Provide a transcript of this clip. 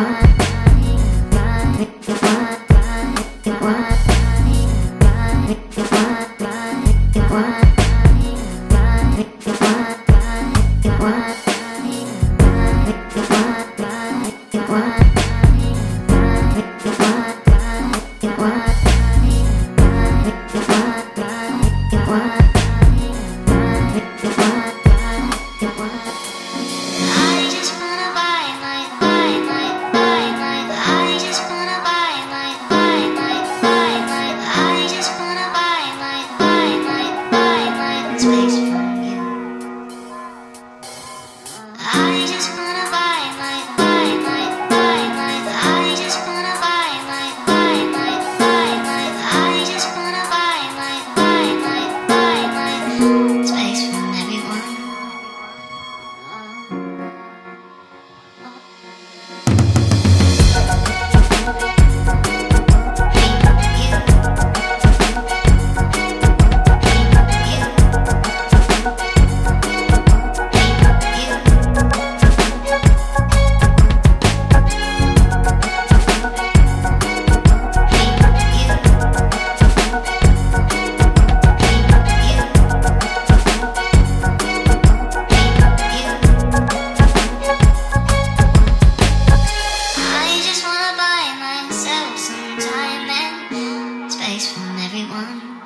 What? from everyone.